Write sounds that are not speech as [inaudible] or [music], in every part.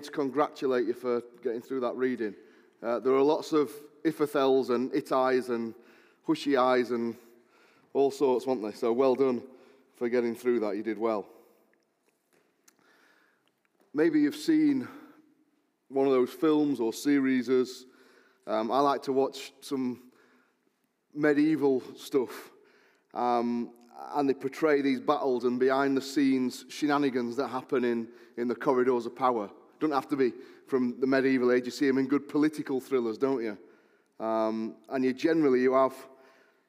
to congratulate you for getting through that reading. Uh, there are lots of Ahithophels and Ittais and Hushais and all sorts, weren't they? So well done for getting through that. You did well. Maybe you've seen one of those films or series. Um, I like to watch some medieval stuff. Um, and they portray these battles and behind the scenes shenanigans that happen in, in the corridors of power. Don't have to be from the medieval age. You see them in good political thrillers, don't you? Um, and you generally you have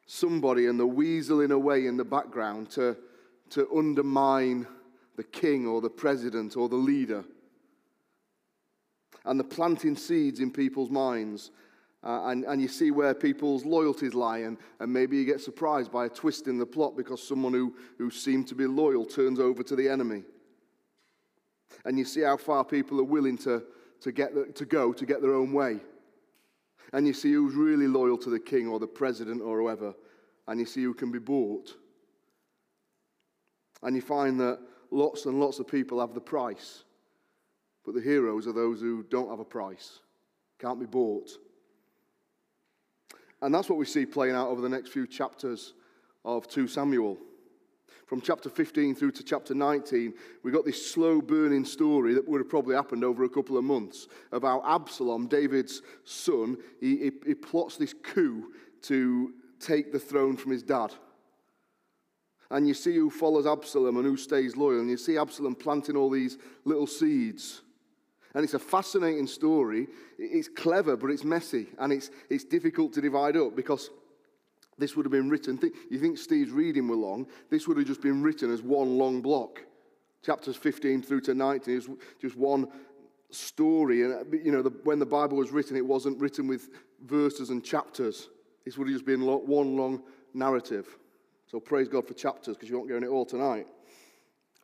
somebody and the weaseling away in the background to, to undermine the king or the president or the leader. And the planting seeds in people's minds. Uh, and, and you see where people's loyalties lie, and, and maybe you get surprised by a twist in the plot because someone who, who seemed to be loyal turns over to the enemy. And you see how far people are willing to, to, get the, to go to get their own way. And you see who's really loyal to the king or the president or whoever. And you see who can be bought. And you find that lots and lots of people have the price. But the heroes are those who don't have a price, can't be bought. And that's what we see playing out over the next few chapters of 2 Samuel. From chapter 15 through to chapter 19, we got this slow burning story that would have probably happened over a couple of months about Absalom, David's son, he, he, he plots this coup to take the throne from his dad. And you see who follows Absalom and who stays loyal. And you see Absalom planting all these little seeds. And it's a fascinating story. It's clever, but it's messy. And it's, it's difficult to divide up because this would have been written. You think Steve's reading were long? This would have just been written as one long block. Chapters 15 through to 19 is just one story. And, uh, you know, the, when the Bible was written, it wasn't written with verses and chapters. This would have just been one long narrative. So praise God for chapters because you won't go in it all tonight.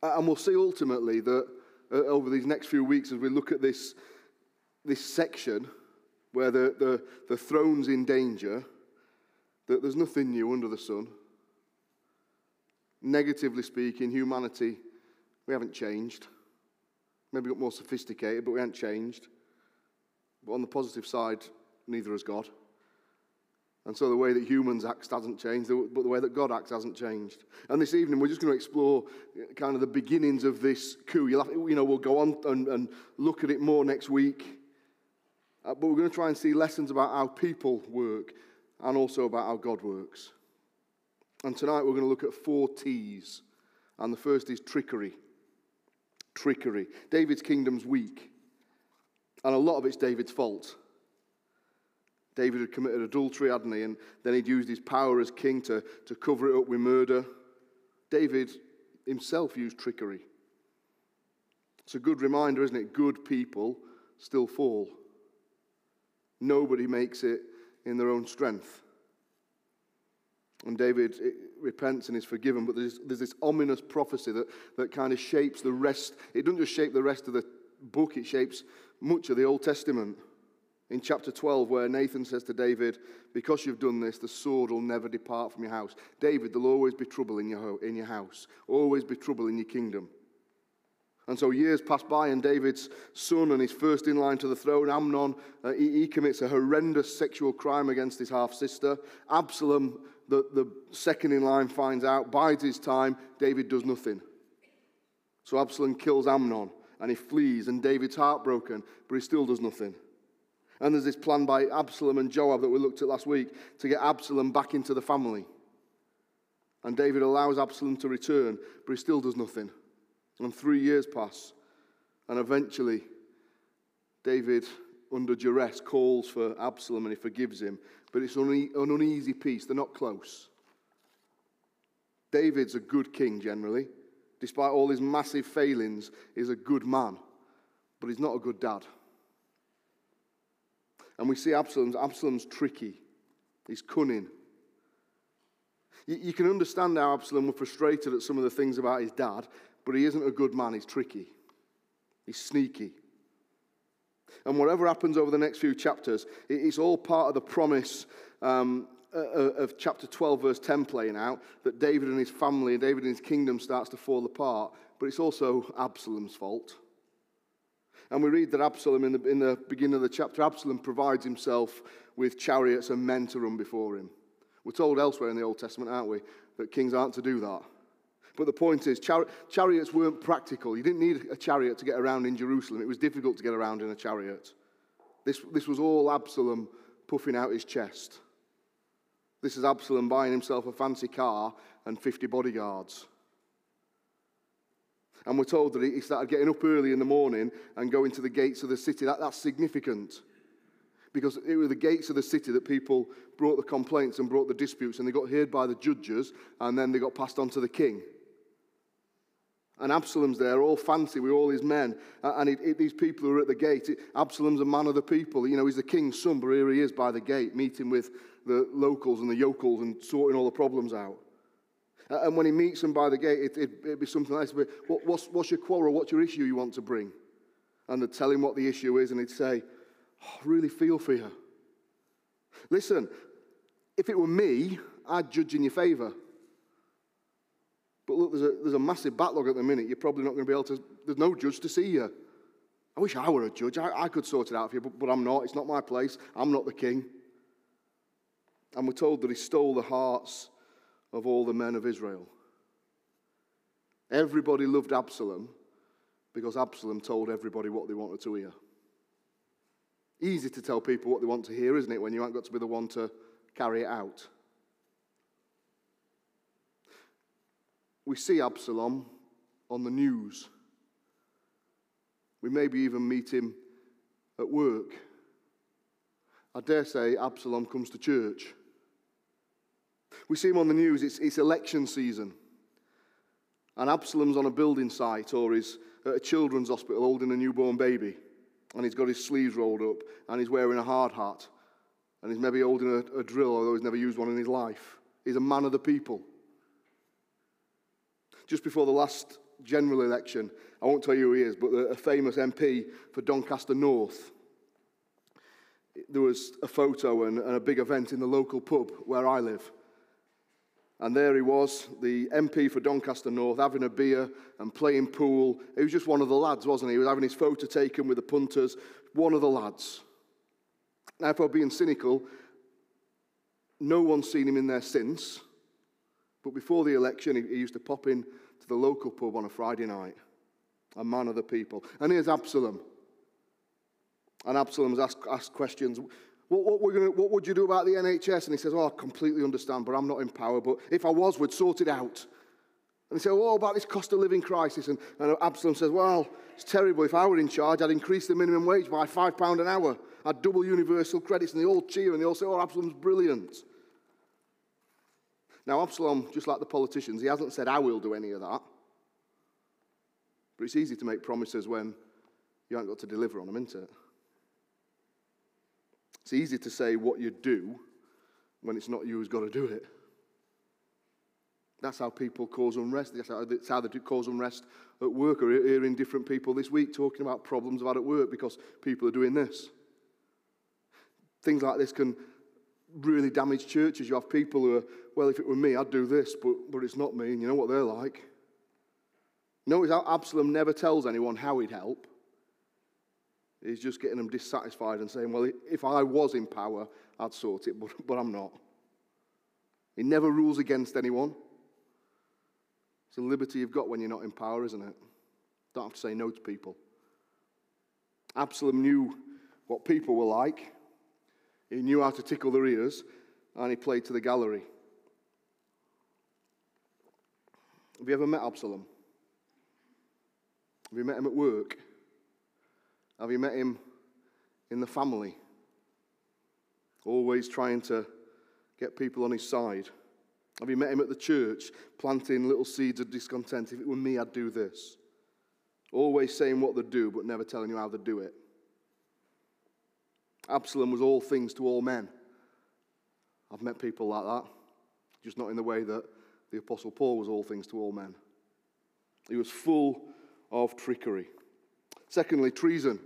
And we'll see ultimately that uh, over these next few weeks as we look at this, this section where the, the, the throne's in danger, that there's nothing new under the sun. Negatively speaking, humanity, we haven't changed. Maybe got more sophisticated, but we haven't changed. But on the positive side, neither has God. And so the way that humans act hasn't changed, but the way that God acts hasn't changed. And this evening, we're just going to explore kind of the beginnings of this coup. Have, you know, we'll go on and, and look at it more next week. Uh, but we're going to try and see lessons about how people work and also about how God works. And tonight, we're going to look at four T's. And the first is trickery. Trickery. David's kingdom's weak. And a lot of it's David's fault. David had committed adultery, hadn't he? And then he'd used his power as king to, to cover it up with murder. David himself used trickery. It's a good reminder, isn't it? Good people still fall. Nobody makes it in their own strength. And David repents and is forgiven, but there's, there's this ominous prophecy that, that kind of shapes the rest. It doesn't just shape the rest of the book, it shapes much of the Old Testament in chapter 12, where Nathan says to David, Because you've done this, the sword will never depart from your house. David, there'll always be trouble in your, in your house, always be trouble in your kingdom. And so years pass by, and David's son and his first in line to the throne, Amnon, uh, he, he, commits a horrendous sexual crime against his half sister. Absalom, the, the second in line, finds out, bides his time. David does nothing. So Absalom kills Amnon, and he flees, and David's heartbroken, but he still does nothing. And there's this plan by Absalom and Joab that we looked at last week to get Absalom back into the family. And David allows Absalom to return, but he still does nothing. And three years pass, and eventually, David, under duress, calls for Absalom and he forgives him. But it's an uneasy peace, they're not close. David's a good king generally. Despite all his massive failings, he's a good man, but he's not a good dad. And we see Absalom's, Absalom's tricky, he's cunning. You, you can understand how Absalom was frustrated at some of the things about his dad, but he isn't a good man, he's tricky, he's sneaky. And whatever happens over the next few chapters, it's all part of the promise um, of chapter 12, verse 10 playing out that David and his family and David and his kingdom starts to fall apart, but it's also Absalom's fault. And we read that Absalom, in the, in the beginning of the chapter, Absalom provides himself with chariots and men to run before him. We're told elsewhere in the Old Testament, aren't we, that kings aren't to do that. But the point is, char- chariots weren't practical. You didn't need a chariot to get around in Jerusalem. It was difficult to get around in a chariot. This, this was all Absalom puffing out his chest. This is Absalom buying himself a fancy car and 50 bodyguards. And we're told that he started getting up early in the morning and going to the gates of the city. That, that's significant because it was the gates of the city that people brought the complaints and brought the disputes, and they got heard by the judges, and then they got passed on to the king. And Absalom's there, all fancy with all his men. And it, it, these people who are at the gate, it, Absalom's a man of the people. You know, he's the king's son, but here he is by the gate, meeting with the locals and the yokels and sorting all the problems out. And when he meets them by the gate, it, would be something like this. What, what's, what's your quarrel? What's your issue you want to bring? And they'd tell him what the issue is, and he'd say, oh, I really feel for you. Listen, if it were me, I'd judge in your favour. But look, there's a, there's a massive backlog at the minute. You're probably not going to be able to, there's no judge to see you. I wish I were a judge. I, I could sort it out for you, but, but I'm not. It's not my place. I'm not the king. And we're told that he stole the hearts of all the men of Israel. Everybody loved Absalom because Absalom told everybody what they wanted to hear. Easy to tell people what they want to hear, isn't it, when you haven't got to be the one to carry it out? We see Absalom on the news. We maybe even meet him at work. I dare say Absalom comes to church. We see him on the news, it's, it's election season. And Absalom's on a building site or he's at a children's hospital holding a newborn baby. And he's got his sleeves rolled up and he's wearing a hard hat. And he's maybe holding a, a drill, although he's never used one in his life. He's a man of the people just before the last general election, I won't tell you who he is, but a famous MP for Doncaster North. There was a photo and, a big event in the local pub where I live. And there he was, the MP for Doncaster North, having a beer and playing pool. He was just one of the lads, wasn't he? He was having his photo taken with the punters, one of the lads. Now, if I'm being cynical, no one's seen him in there since. But before the election, he, used to pop in to the local pub on a Friday night, a man of the people. And here's Absalom. And Absalom's asked, asked questions. What, what, we're gonna, what would you do about the NHS? And he says, Oh, I completely understand, but I'm not in power. But if I was, we'd sort it out. And he said, Oh, about this cost of living crisis? And, and Absalom says, Well, it's terrible. If I were in charge, I'd increase the minimum wage by £5 an hour. I'd double universal credits. And they all cheer and they all say, Oh, Absalom's brilliant. Now, Absalom, just like the politicians, he hasn't said, I will do any of that. But it's easy to make promises when you haven't got to deliver on them, isn't it? It's easy to say what you do when it's not you who's got to do it. That's how people cause unrest. That's how, they cause unrest at work or hearing different people this week talking about problems about at work because people are doing this. Things like this can really damaged churches. You have people who are, well, if it were me, I'd do this, but, but it's not me, and you know what they're like. Notice how Absalom never tells anyone how he'd help. He's just getting them dissatisfied and saying, well, if I was in power, I'd sort it, [laughs] but, but I'm not. He never rules against anyone. It's a liberty you've got when you're not in power, isn't it? Don't have to say no to people. Absalom knew what people were like. He knew how to tickle their ears, and he played to the gallery. Have you ever met Absalom? Have you met him at work? Have you met him in the family? Always trying to get people on his side. Have you met him at the church, planting little seeds of discontent? If it were me, I'd do this. Always saying what they'd do, but never telling you how they'd do it. Absalom was all things to all men. I've met people like that, just not in the way that the Apostle Paul was all things to all men. He was full of trickery. Secondly, treason.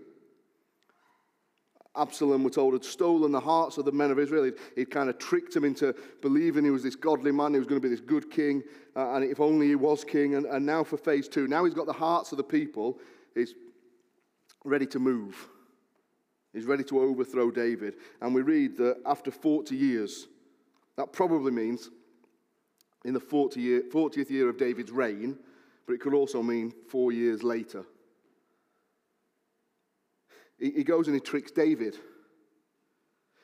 Absalom, we're told, had stolen the hearts of the men of Israel. He'd, kind of tricked them into believing he was this godly man, he was going to be this good king, uh, and if only he was king. And, and now for phase two, now he's got the hearts of the people. He's ready to move. He's ready to overthrow David. And we read that after 40 years, that probably means in the 40 year, 40th year of David's reign, but it could also mean four years later. He, he goes and he tricks David.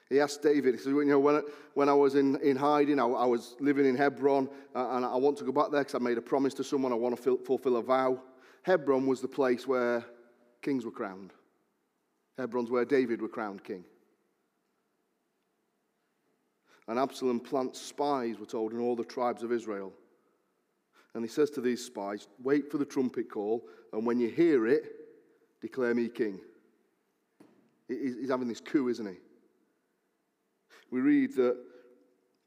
He asks David, he says, you know, when I, when I was in, in hiding, I, I was living in Hebron, uh, and I want to go back there because I made a promise to someone, I want to fulfill a vow. Hebron was the place where kings were crowned. Hebron's where David were crowned king. And Absalom plants spies, we're told, in all the tribes of Israel. And he says to these spies, Wait for the trumpet call, and when you hear it, declare me king. He's having this coup, isn't he? We read that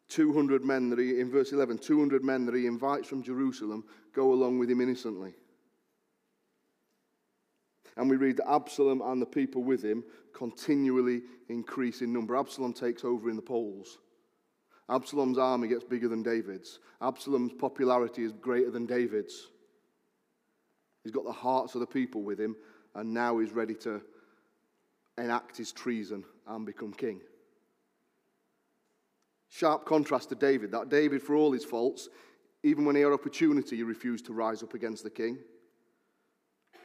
200 men that he, in verse 11, 200 men that he invites from Jerusalem go along with him innocently. And we read that Absalom and the people with him continually increase in number. Absalom takes over in the polls. Absalom's army gets bigger than David's. Absalom's popularity is greater than David's. He's got the hearts of the people with him, and now he's ready to enact his treason and become king. Sharp contrast to David, that David, for all his faults, even when he had opportunity, he refused to rise up against the king.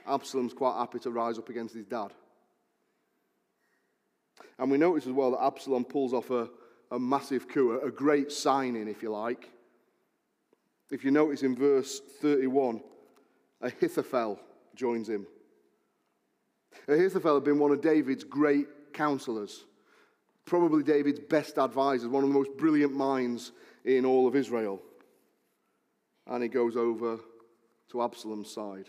Absalom's quite happy to rise up against his dad. And we notice as well that Absalom pulls off a, a massive coup, a great signing, if you like. If you notice in verse 31, Ahithophel joins him. Ahithophel had been one of David's great counselors, probably David's best advisors, one of the most brilliant minds in all of Israel. And he goes over to Absalom's side.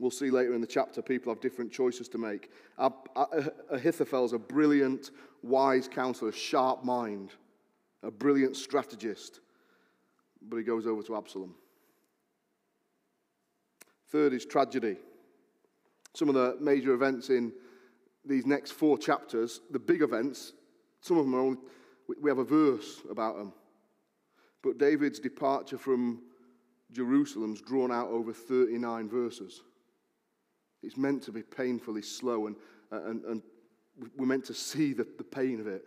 We'll see later in the chapter, people have different choices to make. Ahithophel's a brilliant, wise counselor, sharp mind, a brilliant strategist, but he goes over to Absalom. Third is tragedy. Some of the major events in these next four chapters, the big events, some of them are only, we have a verse about them. But David's departure from Jerusalem's drawn out over 39 verses. It's meant to be painfully slow, and, and, and we're meant to see the, the pain of it.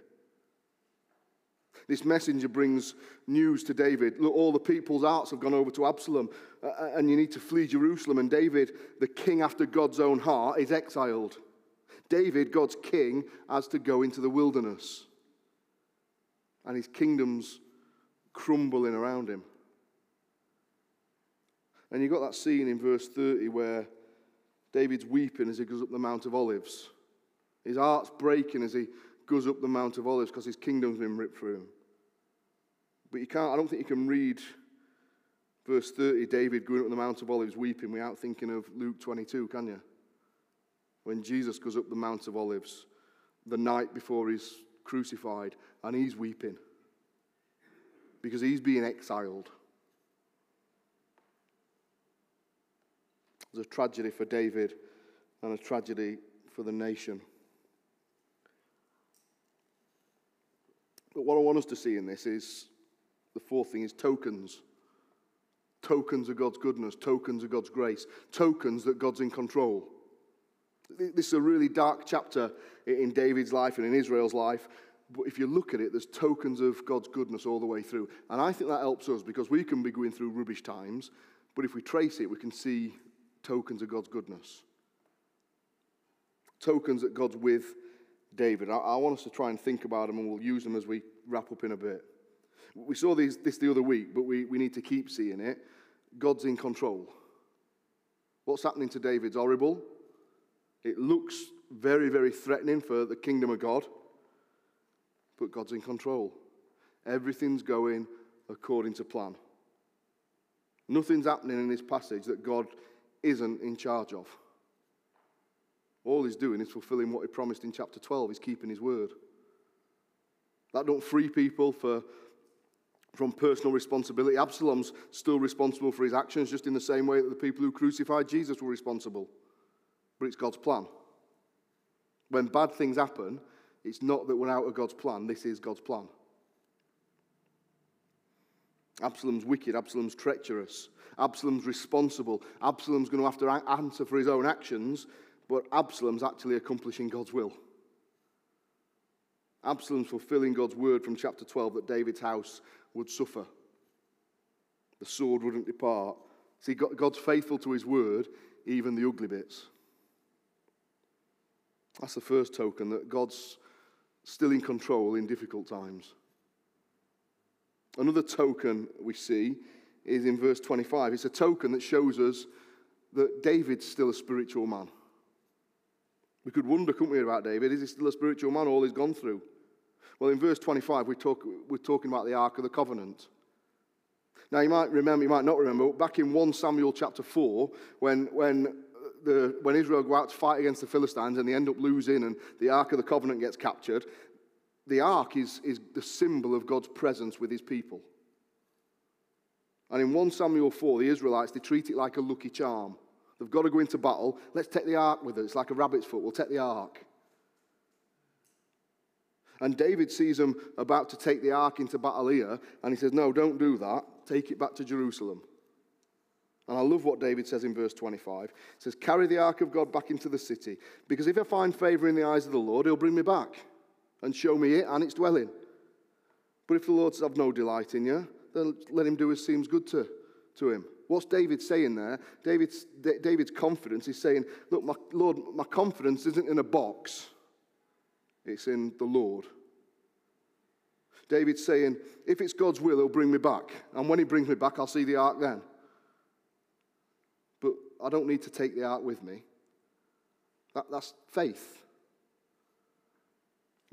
This messenger brings news to David. Look, all the people's hearts have gone over to Absalom, uh, uh, and you need to flee Jerusalem. And David, the king after God's own heart, is exiled. David, God's king, has to go into the wilderness. And his kingdom's crumbling around him. And you've got that scene in verse 30 where David's weeping as he goes up the Mount of Olives. His heart's breaking as he goes up the Mount of Olives because his kingdom's been ripped through him. But you can't, I don't think you can read verse 30, David going up the Mount of Olives weeping, without thinking of Luke 22, can you? When Jesus goes up the Mount of Olives the night before he's crucified and he's weeping because he's being exiled. Was a tragedy for David and a tragedy for the nation. But what I want us to see in this is the fourth thing is tokens. Tokens of God's goodness, tokens of God's grace, tokens that God's in control. This is a really dark chapter in David's life and in Israel's life. But if you look at it, there's tokens of God's goodness all the way through. And I think that helps us because we can be going through rubbish times. But if we trace it, we can see tokens of God's goodness. Tokens that God's with David. I, I, want us to try and think about them and we'll use them as we wrap up in a bit. We saw these, this the other week, but we, we need to keep seeing it. God's in control. What's happening to David's horrible. It looks very, very threatening for the kingdom of God, but God's in control. Everything's going according to plan. Nothing's happening in this passage that God isn't in charge of. All he's doing is fulfilling what he promised in chapter 12. He's keeping his word. That don't free people for, from personal responsibility. Absalom's still responsible for his actions, just in the same way that the people who crucified Jesus were responsible. But it's God's plan. When bad things happen, it's not that we're out of God's plan, this is God's plan. Absalom's wicked, Absalom's treacherous, Absalom's responsible, Absalom's going to have to answer for his own actions, but Absalom's actually accomplishing God's will. Absalom's fulfilling God's word from chapter 12 that David's house would suffer. The sword wouldn't depart. See, God's faithful to his word, even the ugly bits. That's the first token that God's still in control in difficult times. Another token we see is in verse 25. It's a token that shows us that David's still a spiritual man. We could wonder, couldn't we, about David? Is he still a spiritual man, all he's gone through? Well, in verse 25, we talk, we're talking about the Ark of the Covenant. Now, you might remember, you might not remember, back in 1 Samuel chapter 4, when, when, the, when Israel go out to fight against the Philistines and they end up losing and the Ark of the Covenant gets captured, the ark is, is the symbol of God's presence with his people. And in 1 Samuel 4, the Israelites, they treat it like a lucky charm. They've got to go into battle. Let's take the ark with us. It's like a rabbit's foot. We'll take the ark. And David sees them about to take the ark into battle here, and he says, No, don't do that. Take it back to Jerusalem. And I love what David says in verse 25. He says, Carry the ark of God back into the city, because if I find favor in the eyes of the Lord, he'll bring me back and show me it and its dwelling. But if the Lord have no delight in you, then let him do as seems good to, to him. What's David saying there? David's, David's confidence is saying, Look, my, Lord, my confidence isn't in a box, it's in the Lord. David's saying, If it's God's will, he'll bring me back. And when he brings me back, I'll see the ark then. But I don't need to take the ark with me. That, that's faith.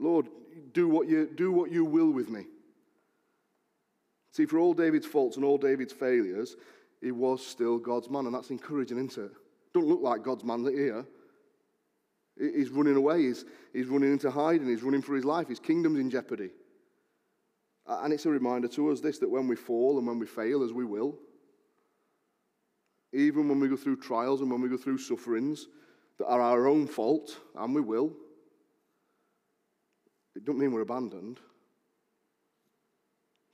Lord, do what, you, do what you will with me. See, for all David's faults and all David's failures, he was still God's man, and that's encouraging, isn't it? Don't look like God's man here. He's running away, he's, he's running into hiding, he's running for his life, his kingdom's in jeopardy. And it's a reminder to us this that when we fall and when we fail, as we will, even when we go through trials and when we go through sufferings that are our own fault, and we will, it doesn't mean we're abandoned.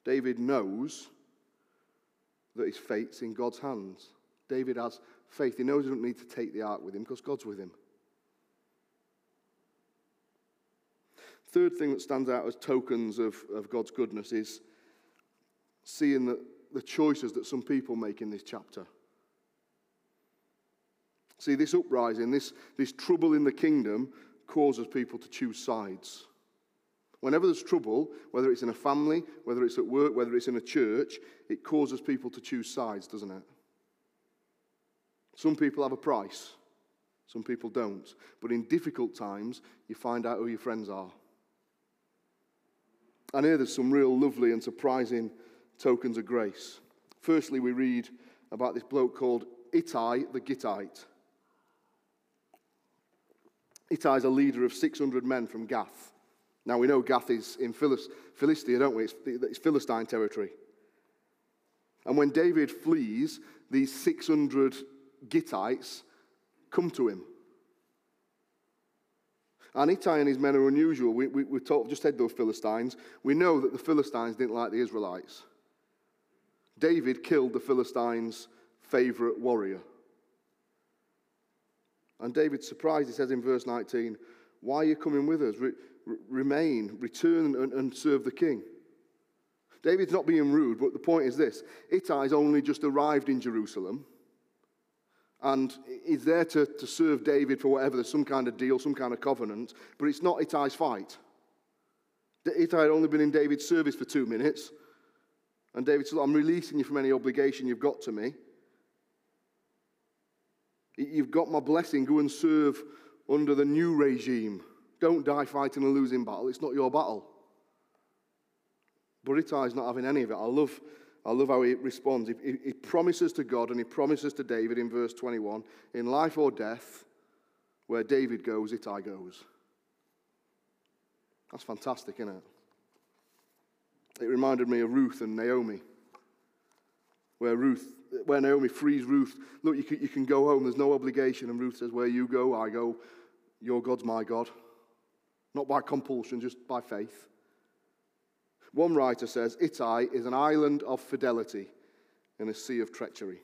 David knows that his fate's in God's hands. David has faith. He knows he doesn't need to take the ark with him because God's with him. Third thing that stands out as tokens of, of God's goodness is seeing the, the choices that some people make in this chapter. See, this uprising, this, this trouble in the kingdom, causes people to choose sides. Whenever there's trouble, whether it's in a family, whether it's at work, whether it's in a church, it causes people to choose sides, doesn't it? Some people have a price, some people don't. But in difficult times, you find out who your friends are. And here there's some real lovely and surprising tokens of grace. Firstly, we read about this bloke called Ittai the Gittite. Ittai is a leader of 600 men from Gath. Now we know Gath is in Philistia, don't we? It's, it's Philistine territory. And when David flees, these 600 Gittites come to him. And Ittai and his men are unusual. We, we, we talk, just said those Philistines. We know that the Philistines didn't like the Israelites. David killed the Philistines' favorite warrior. And David's surprised, he says in verse 19, Why are you coming with us? Remain, return, and, and serve the king. David's not being rude, but the point is this Ittai's only just arrived in Jerusalem and he's there to, to serve David for whatever, there's some kind of deal, some kind of covenant, but it's not Ittai's fight. Ittai had only been in David's service for two minutes, and David said, I'm releasing you from any obligation you've got to me. You've got my blessing, go and serve under the new regime. Don't die fighting a losing battle. It's not your battle. But Ittai's not having any of it. I love, I love how he responds. He, he, he promises to God and he promises to David in verse 21 in life or death, where David goes, Ittai goes. That's fantastic, isn't it? It reminded me of Ruth and Naomi, where Ruth, where Naomi frees Ruth. Look, you can, you can go home. There's no obligation. And Ruth says, "Where you go, I go. Your God's my God." Not by compulsion, just by faith. One writer says Ittai is an island of fidelity in a sea of treachery.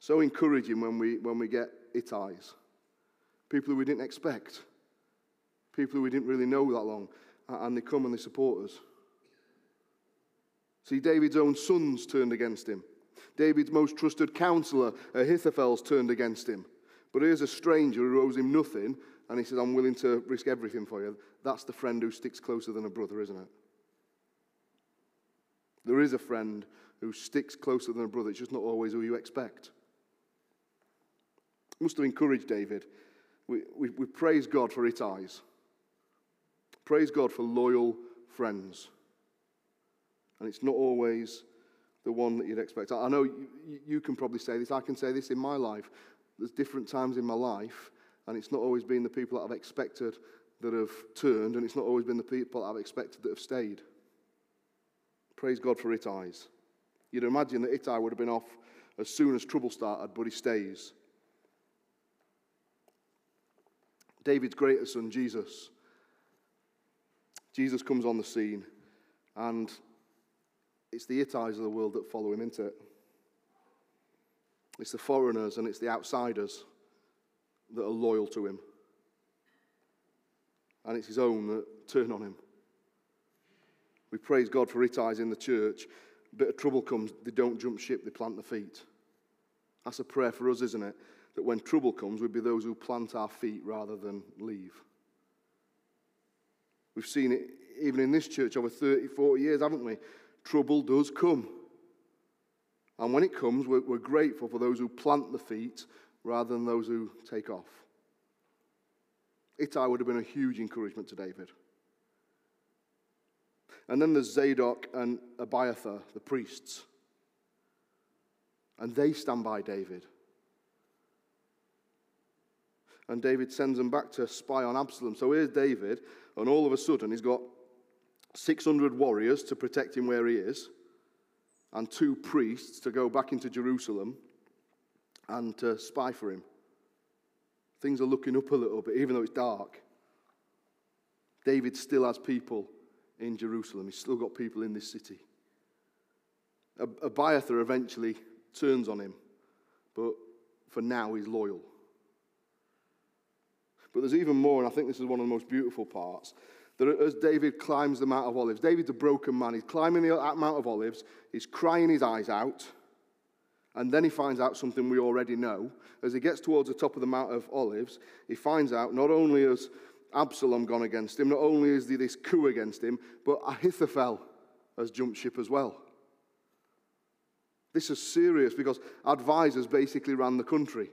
So encouraging when we, when we get Ittais, people who we didn't expect, people who we didn't really know that long, and they come and they support us. See, David's own sons turned against him. David's most trusted counselor, Ahithophel's, turned against him. But here's a stranger who owes him nothing, and he says, I'm willing to risk everything for you. That's the friend who sticks closer than a brother, isn't it? There is a friend who sticks closer than a brother. It's just not always who you expect. Must have encouraged David. We, we, we praise God for Ittais. Praise God for loyal friends. And it's not always the one that you'd expect. I know you, you can probably say this. I can say this in my life. There's different times in my life, and it's not always been the people that I've expected that have turned, and it's not always been the people that I've expected that have stayed. Praise God for Ittais. You'd imagine that Ittai would have been off as soon as trouble started, but he stays. David's greatest son, Jesus. Jesus comes on the scene, and it's the Ittais of the world that follow him into it. It's the foreigners and it's the outsiders that are loyal to him. And it's his own that turn on him. We praise God for Ittais in the church. A bit of trouble comes, they don't jump ship, they plant their feet. That's a prayer for us, isn't it? That when trouble comes, we'd be those who plant our feet rather than leave. We've seen it even in this church over 30, 40 years, haven't we? Trouble does come. And when it comes, we're, we're grateful for those who plant the feet rather than those who take off. Ittai would have been a huge encouragement to David. And then there's Zadok and Abiathar, the priests. And they stand by David. And David sends them back to spy on Absalom. So here's David, and all of a sudden he's got 600 warriors to protect him where he is, and two priests to go back into Jerusalem and to spy for him. Things are looking up a little bit, even though it's dark. David still has people in Jerusalem, he's still got people in this city. Abiathar eventually turns on him, but for now he's loyal. But there's even more, and I think this is one of the most beautiful parts. That as David climbs the Mount of Olives, David's a broken man. He's climbing the Mount of Olives, he's crying his eyes out, and then he finds out something we already know. As he gets towards the top of the Mount of Olives, he finds out not only has Absalom gone against him, not only is there this coup against him, but Ahithophel has jumped ship as well. This is serious because advisors basically ran the country.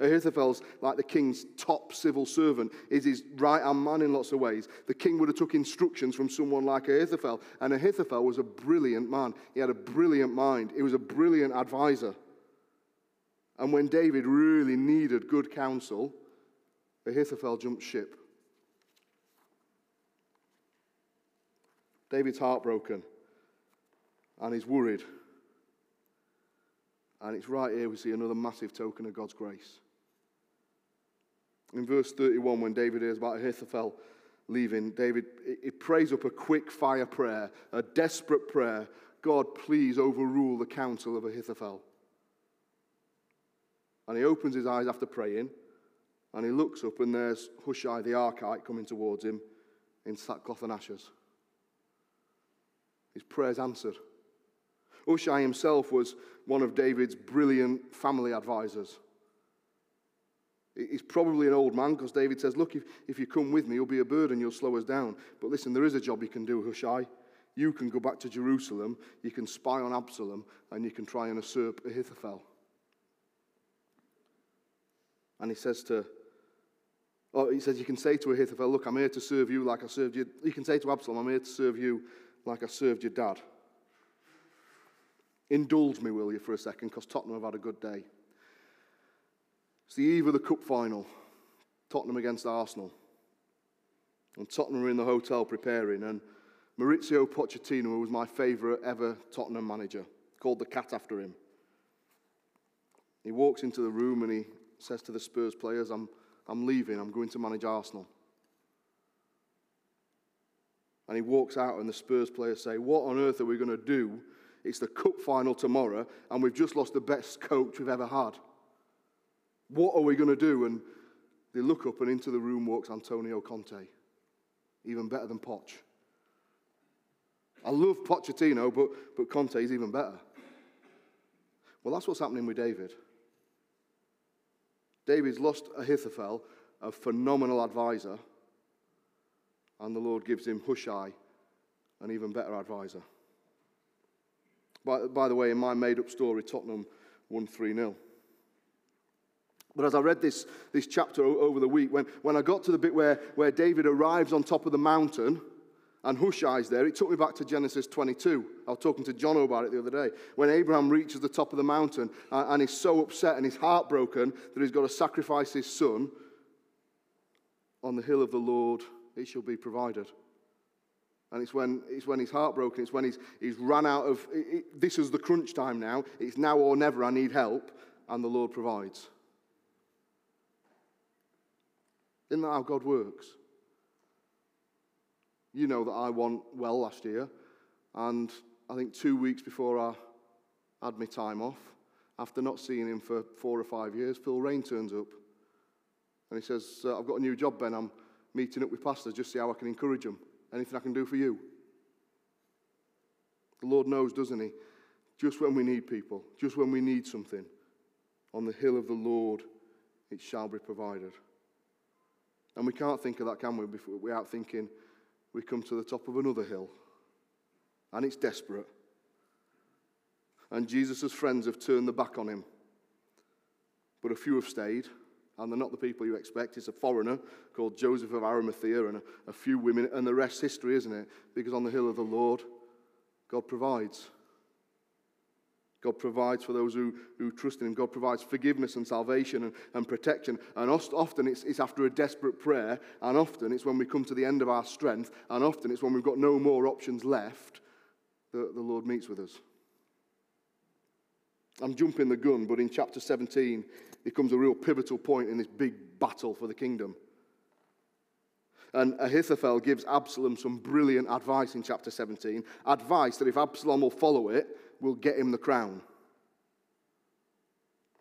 Ahithophel's like the king's top civil servant, is his right hand man in lots of ways. The king would have took instructions from someone like Ahithophel, and Ahithophel was a brilliant man. He had a brilliant mind. He was a brilliant advisor. And when David really needed good counsel, Ahithophel jumped ship. David's heartbroken and he's worried. And it's right here we see another massive token of God's grace. In verse 31, when David hears about Ahithophel leaving, David he prays up a quick fire prayer, a desperate prayer. God, please overrule the counsel of Ahithophel. And he opens his eyes after praying, and he looks up, and there's Hushai the Archite coming towards him in sackcloth and ashes. His prayer's answered. Hushai himself was one of David's brilliant family advisors. He's probably an old man because David says, Look, if, if you come with me, you'll be a burden, you'll slow us down. But listen, there is a job you can do, Hushai. You can go back to Jerusalem, you can spy on Absalom, and you can try and usurp Ahithophel. And he says to, oh, he says, you can say to Ahithophel, look, I'm here to serve you like I served you. You can say to Absalom, I'm here to serve you like I served your dad. Indulge me, will you, for a second, because Tottenham have had a good day. It's the eve of the cup final, Tottenham against Arsenal. And Tottenham are in the hotel preparing, and Mauricio Pochettino was my favourite ever Tottenham manager, called the cat after him. He walks into the room and he says to the Spurs players, I'm, I'm leaving, I'm going to manage Arsenal. And he walks out, and the Spurs players say, What on earth are we going to do? It's the cup final tomorrow, and we've just lost the best coach we've ever had. What are we going to do? And they look up, and into the room walks Antonio Conte, even better than Poch. I love Pochettino, but, but Conte is even better. Well, that's what's happening with David. David's lost Ahithophel, a phenomenal advisor, and the Lord gives him Hushai, an even better advisor. By, by the way, in my made up story, Tottenham won 3 0. But as I read this, this chapter over the week, when, when I got to the bit where, where David arrives on top of the mountain and Hushai's there, it took me back to Genesis 22. I was talking to John about it the other day. When Abraham reaches the top of the mountain and, and he's so upset and he's heartbroken that he's got to sacrifice his son, on the hill of the Lord it shall be provided. And it's when, it's when he's heartbroken, it's when he's, he's run out of, it, it, this is the crunch time now, it's now or never, I need help, and the Lord provides. Isn't that how God works? You know that I won well last year, and I think two weeks before I had my time off, after not seeing him for four or five years, Phil Rain turns up. And he says, I've got a new job, Ben. I'm meeting up with pastors, just to see how I can encourage them. Anything I can do for you? The Lord knows, doesn't He? Just when we need people, just when we need something, on the hill of the Lord it shall be provided. And we can't think of that, can we, without thinking we come to the top of another hill and it's desperate. And Jesus' friends have turned their back on him. But a few have stayed, and they're not the people you expect. It's a foreigner called Joseph of Arimathea and a, a few women, and the rest history, isn't it? Because on the hill of the Lord, God provides. God provides for those who, who trust in Him. God provides forgiveness and salvation and, and protection. And often it's, it's after a desperate prayer, and often it's when we come to the end of our strength, and often it's when we've got no more options left that the Lord meets with us. I'm jumping the gun, but in chapter 17, it comes a real pivotal point in this big battle for the kingdom. And Ahithophel gives Absalom some brilliant advice in chapter 17. Advice that if Absalom will follow it, will get him the crown.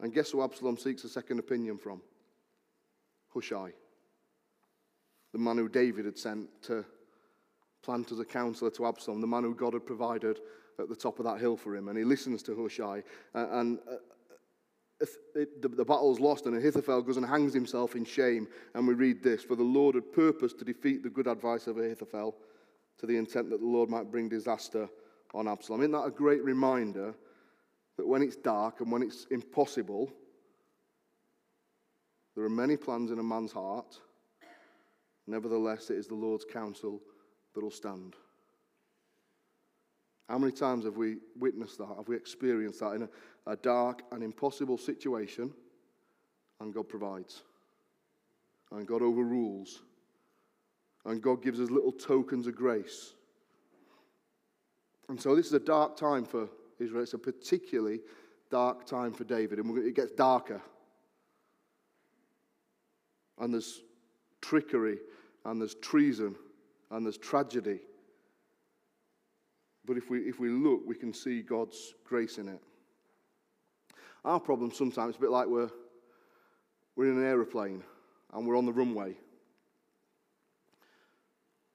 And guess who Absalom seeks a second opinion from? Hushai, the man who David had sent to plant as a counselor to Absalom, the man who God had provided at the top of that hill for him. And he listens to Hushai. And uh, the, the battle's lost, and Ahithophel goes and hangs himself in shame. And we read this For the Lord had purposed to defeat the good advice of Ahithophel to the intent that the Lord might bring disaster on Absalom. Isn't that a great reminder that when it's dark and when it's impossible, there are many plans in a man's heart. Nevertheless, it is the Lord's counsel that will stand. How many times have we witnessed that? Have we experienced that in a, a dark and impossible situation? And God provides. And God overrules. And God gives us little tokens of grace. And so this is a dark time for Israel. It's a particularly dark time for David. And it gets darker. And there's trickery, and there's treason, and there's tragedy. But if we, if we look, we can see God's grace in it. Our problem sometimes is a bit like we're, we're in an aeroplane and we're on the runway.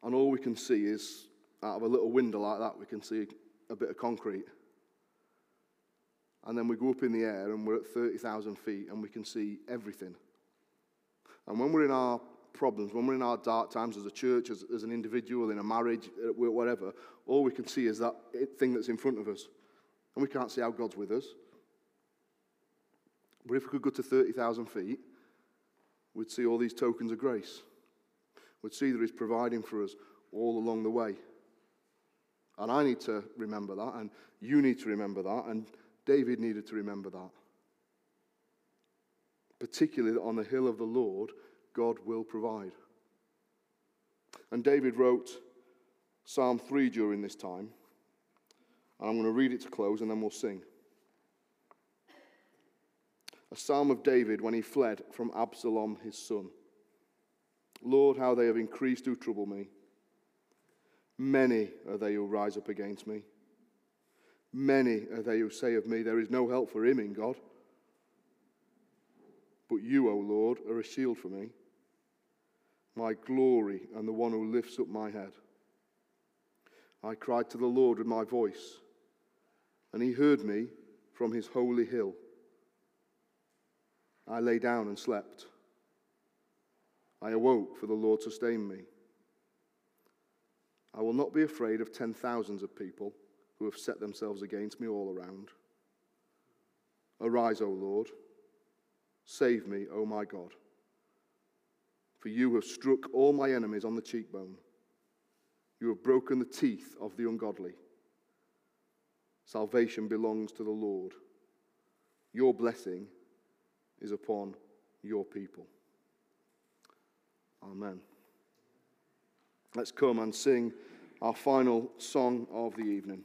And all we can see is out of a little window like that, we can see a bit of concrete. And then we go up in the air and we're at 30,000 feet and we can see everything. And when we're in our problems, when we're in our dark times as a church, as, as an individual, in a marriage, uh, whatever, all we can see is that thing that's in front of us. And we can't see how God's with us. But if we could go to 30,000 feet, we'd see all these tokens of grace. We'd see that He's providing for us all along the way. And I need to remember that, and you need to remember that, and David needed to remember that. Particularly on the hill of the Lord, God will provide. And David wrote Psalm 3 during this time. And I'm going to read it to close and then we'll sing. A psalm of David when he fled from Absalom his son. Lord, how they have increased who trouble me. Many are they who rise up against me. Many are they who say of me, There is no help for him in God. But you, O Lord, are a shield for me, my glory and the one who lifts up my head. I cried to the Lord with my voice, and he heard me from his holy hill. I lay down and slept. I awoke, for the Lord sustained me. I will not be afraid of ten thousands of people who have set themselves against me all around. Arise, O Lord. Save me, O my God. For you have struck all my enemies on the cheekbone. You have broken the teeth of the ungodly. Salvation belongs to the Lord. Your blessing is upon your people. Amen. Let's come and sing our final song of the evening.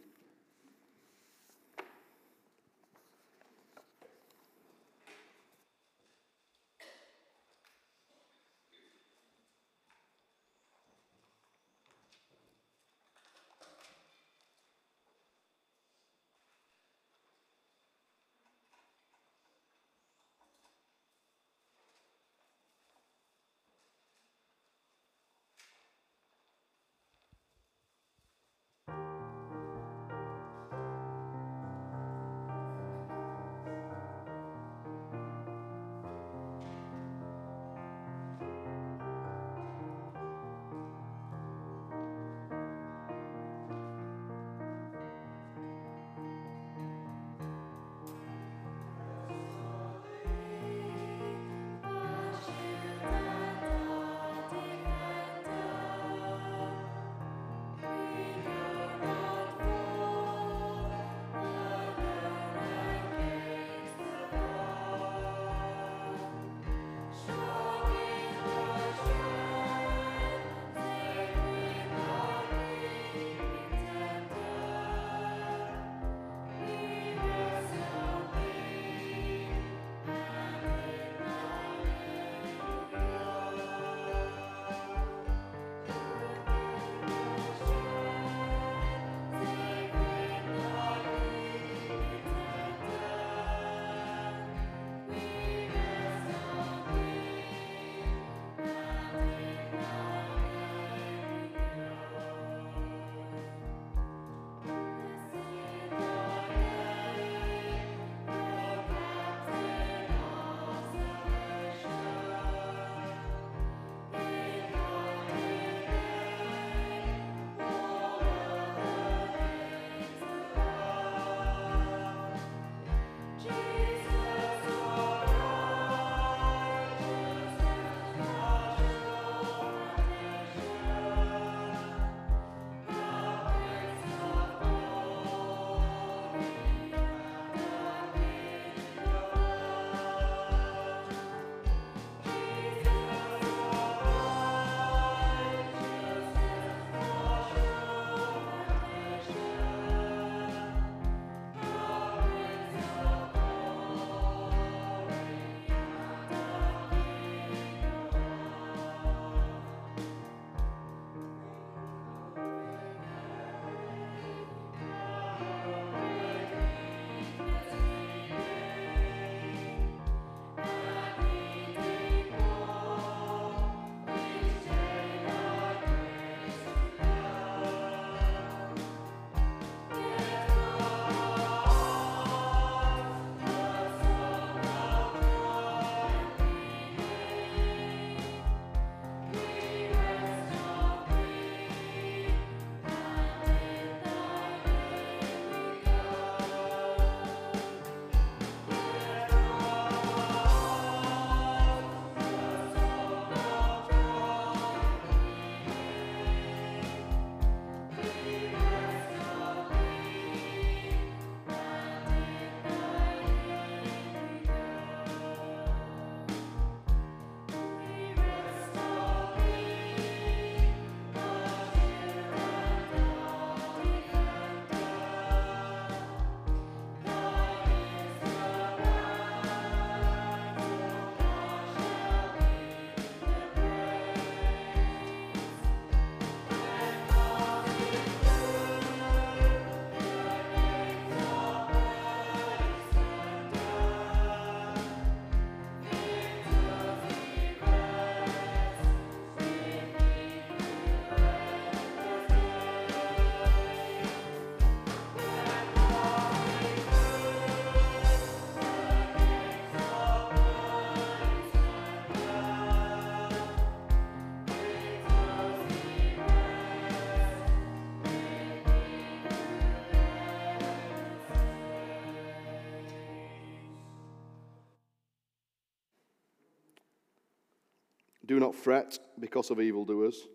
Do not fret because of evildoers,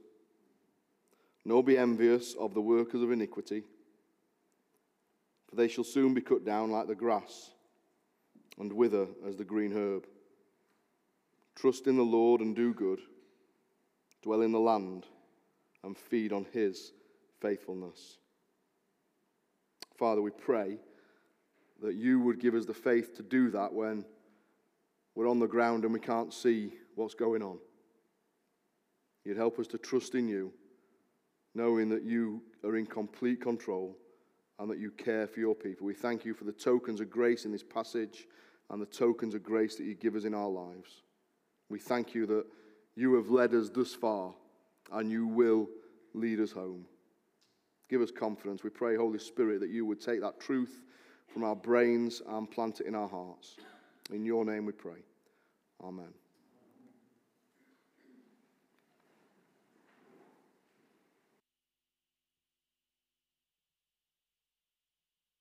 nor be envious of the workers of iniquity, for they shall soon be cut down like the grass and wither as the green herb. Trust in the Lord and do good, dwell in the land and feed on his faithfulness. Father, we pray that you would give us the faith to do that when we're on the ground and we can't see what's going on. You'd help us to trust in you, knowing that you are in complete control and that you care for your people. We thank you for the tokens of grace in this passage and the tokens of grace that you give us in our lives. We thank you that you have led us thus far and you will lead us home. Give us confidence. We pray, Holy Spirit, that you would take that truth from our brains and plant it in our hearts. In your name we pray. Amen.